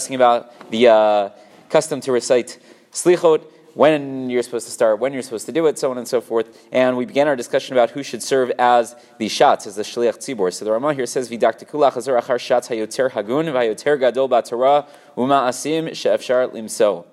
asking about the uh, custom to recite slichot, when you're supposed to start, when you're supposed to do it, so on and so forth. And we began our discussion about who should serve as the shatz, as the shliach tzibor. So the Ramah here says, "Vidaktikula chazar achar shatz hayoter hagun v'hayoter gadol batorah uma asim she'efshar limso."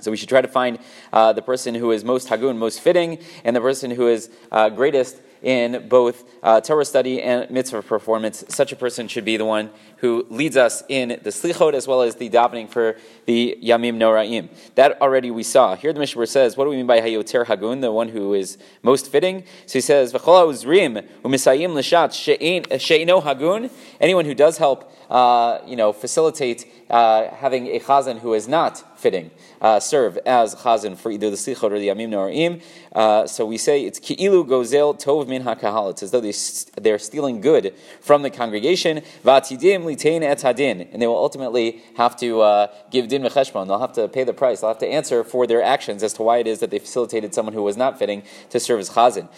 So we should try to find uh, the person who is most hagun, most fitting, and the person who is uh, greatest in both uh, Torah study and mitzvah performance. Such a person should be the one who leads us in the slichot as well as the davening for the yamim noraim. That already we saw. Here the Mishnah says, what do we mean by hayoter hagun, the one who is most fitting? So he says, v'chol uzrim u'misayim l'shat she'ino hagun, anyone who does help, uh, you know, facilitate uh, having a chazan who is not fitting uh, serve as chazan for either the slichot or the yamim noraim. Uh, so we say it's ki'ilu gozel tov min hakahal. It's as though they, they're stealing good from the congregation. Vatidim litain et hadin, and they will ultimately have to uh, give din v'cheshbon. They'll have to pay the price. They'll have to answer for their actions as to why it is that they facilitated someone who was not fitting to serve as chazan.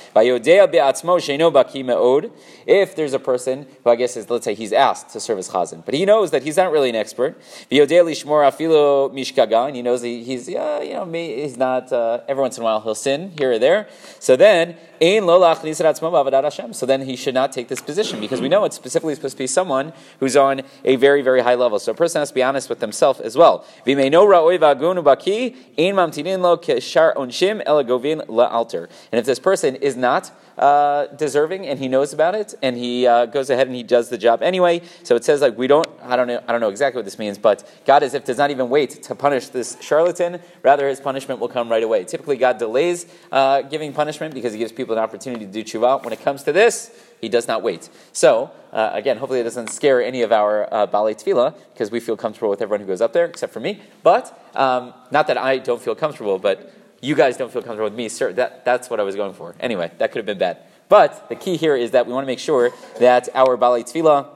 If there's a person who I guess is, let's say, he's asked to serve as chazan, but he knows that he's not really an expert. And he knows that he's, yeah, you know, he's not. Uh, every once in a while he'll sin here or there. So then so then he should not take this position because we know it's specifically supposed to be someone who's on a very, very high level. So a person has to be honest with themselves as well. And if this person is not uh, deserving and he knows about it and he uh, goes ahead and he does the job anyway. So it says like we don't I don't know I don't know exactly what this means, but God as if does not even wait to punish this charlatan. Rather, his punishment will come right away. Typically, God delays uh, giving punishment because he gives people an opportunity to do tshuva. When it comes to this, he does not wait. So, uh, again, hopefully it doesn't scare any of our uh, Balei Tefillah, because we feel comfortable with everyone who goes up there, except for me. But, um, not that I don't feel comfortable, but you guys don't feel comfortable with me, sir. That, that's what I was going for. Anyway, that could have been bad. But the key here is that we want to make sure that our Balei Tefillah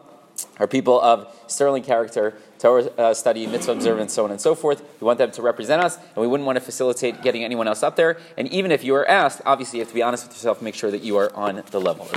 are people of sterling character, Torah uh, study, mitzvah observance, so on and so forth. We want them to represent us, and we wouldn't want to facilitate getting anyone else up there. And even if you are asked, obviously you have to be honest with yourself, make sure that you are on the level.